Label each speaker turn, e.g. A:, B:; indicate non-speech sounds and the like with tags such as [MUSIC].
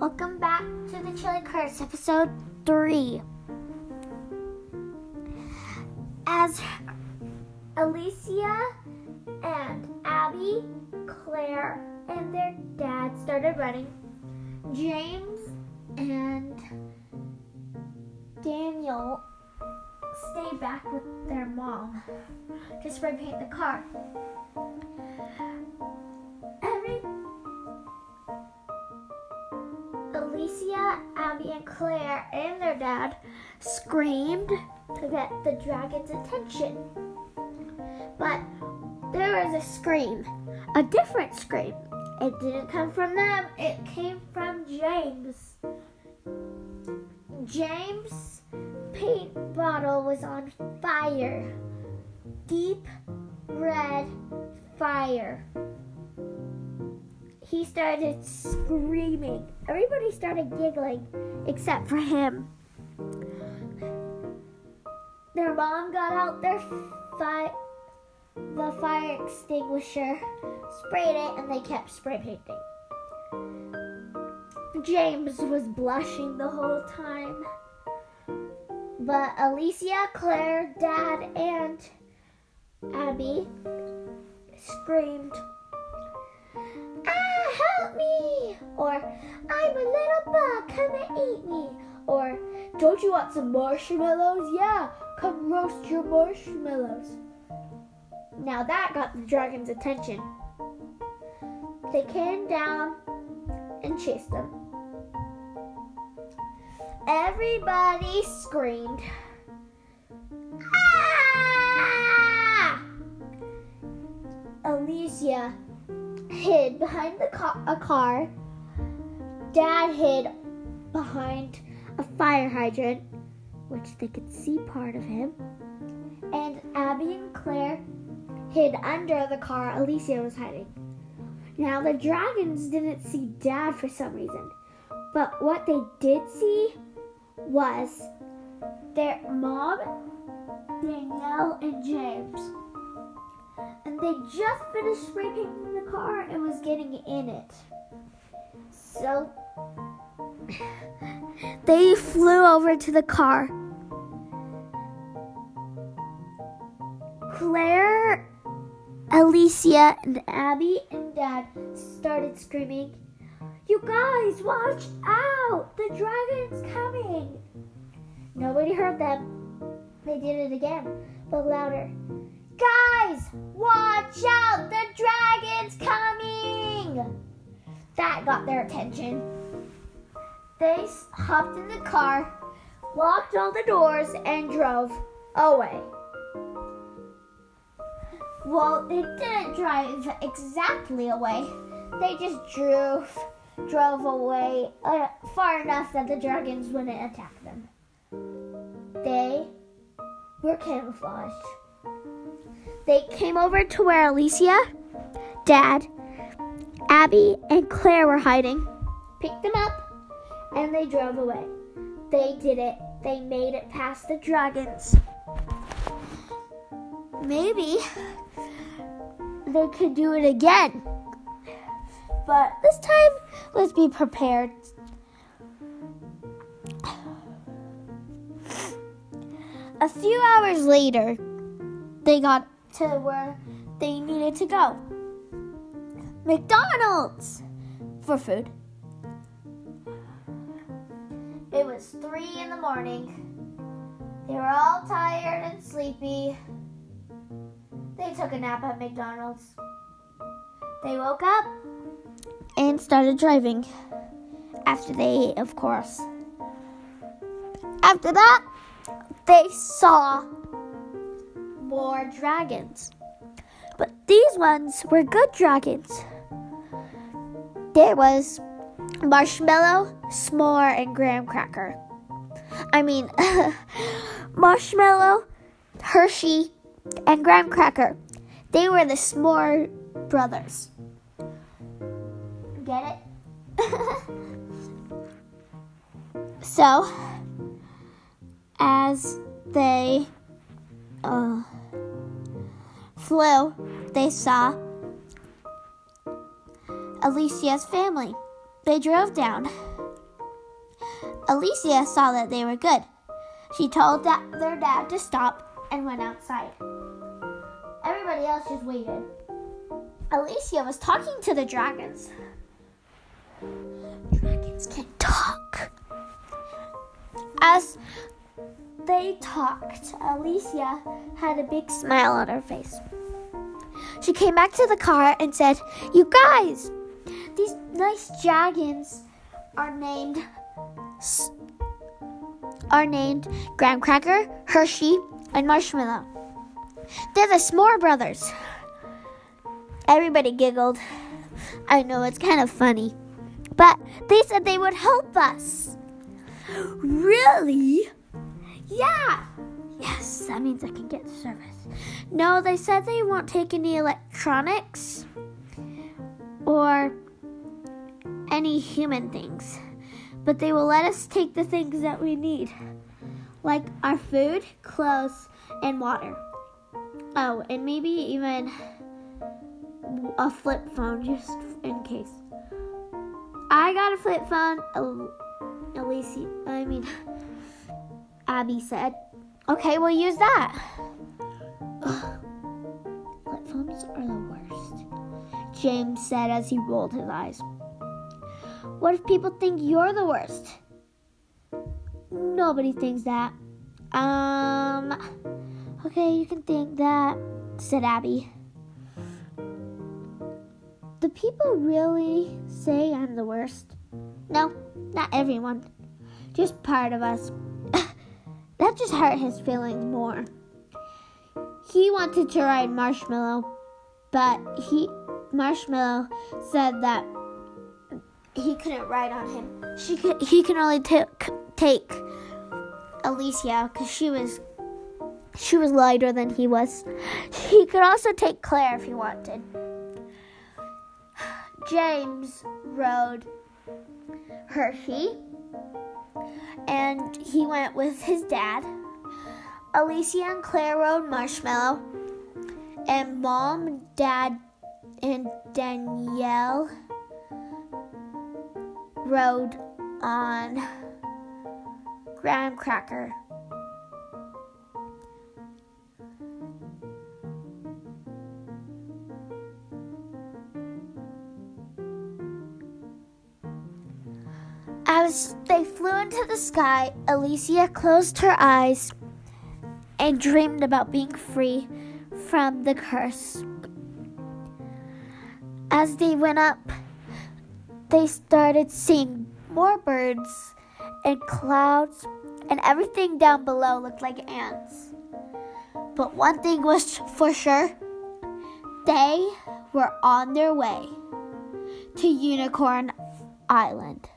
A: Welcome back to the Chili Curse, episode 3. As Alicia and Abby, Claire, and their dad started running, James and Daniel stayed back with their mom to spray paint the car. Abby, and Claire and their dad screamed to get the dragon's attention. But there was a scream, a different scream. It didn't come from them, it came from James. James' paint bottle was on fire. Deep red fire. He started screaming. Everybody started giggling except for him. Their mom got out their fi- the fire extinguisher, sprayed it, and they kept spray painting. James was blushing the whole time. But Alicia, Claire, Dad, and Abby screamed, help me! Or, I'm a little bug, come and eat me! Or, don't you want some marshmallows? Yeah, come roast your marshmallows. Now that got the dragon's attention. They came down and chased them. Everybody screamed. Ah! Alicia hid behind the a car. Dad hid behind a fire hydrant, which they could see part of him. And Abby and Claire hid under the car Alicia was hiding. Now, the dragons didn't see Dad for some reason, but what they did see was their mom, Danielle, and James. And they just finished spray painting the car and was getting in it. So [LAUGHS] they flew over to the car. Claire, Alicia, and Abby and Dad started screaming, You guys, watch out! The dragon's coming! Nobody heard them. They did it again, but louder. Guys, watch out! The dragon's coming! That got their attention. They hopped in the car, locked all the doors, and drove away. Well, they didn't drive exactly away. They just drove drove away uh, far enough that the dragons wouldn't attack them. They were camouflaged. They came over to where Alicia, Dad, Abby, and Claire were hiding, picked them up, and they drove away. They did it. They made it past the dragons. Maybe they could do it again. But this time, let's be prepared. A few hours later, they got to where they needed to go McDonald's for food. It was three in the morning. They were all tired and sleepy. They took a nap at McDonald's. They woke up and started driving. After they ate, of course. After that, they saw more dragons. But these ones were good dragons. There was marshmallow, s'more, and graham cracker. I mean, [LAUGHS] marshmallow, Hershey, and graham cracker. They were the s'more brothers. Get it? [LAUGHS] so, as they uh, flew, they saw Alicia's family. They drove down. Alicia saw that they were good. She told their dad to stop and went outside. Everybody else just waited. Alicia was talking to the dragons. Dragons can talk. As they talked, Alicia had a big smile on her face. She came back to the car and said, You guys, these nice dragons are named are named Graham Cracker, Hershey, and Marshmallow. They're the S'more brothers. Everybody giggled. I know it's kind of funny. But they said they would help us. Really? Yeah. Yes, that means I can get service. No, they said they won't take any electronics or any human things, but they will let us take the things that we need, like our food, clothes, and water. Oh, and maybe even a flip phone just in case. I got a flip phone. Alicia, I mean, Abby said. Okay, we'll use that. Phones are the worst, James said as he rolled his eyes. What if people think you're the worst? Nobody thinks that. Um, okay, you can think that, said Abby. Do people really say I'm the worst? No, not everyone. Just part of us. That just hurt his feelings more. He wanted to ride Marshmallow, but he Marshmallow said that he couldn't ride on him. She could, he can only t- take Alicia because she was she was lighter than he was. He could also take Claire if he wanted. James rode Hershey, and he went with his dad. Alicia and Claire rode Marshmallow, and Mom, Dad, and Danielle rode on Graham Cracker. Sky, Alicia closed her eyes and dreamed about being free from the curse. As they went up, they started seeing more birds and clouds, and everything down below looked like ants. But one thing was for sure they were on their way to Unicorn Island.